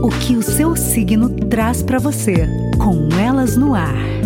O que o seu signo traz para você, com Elas no Ar.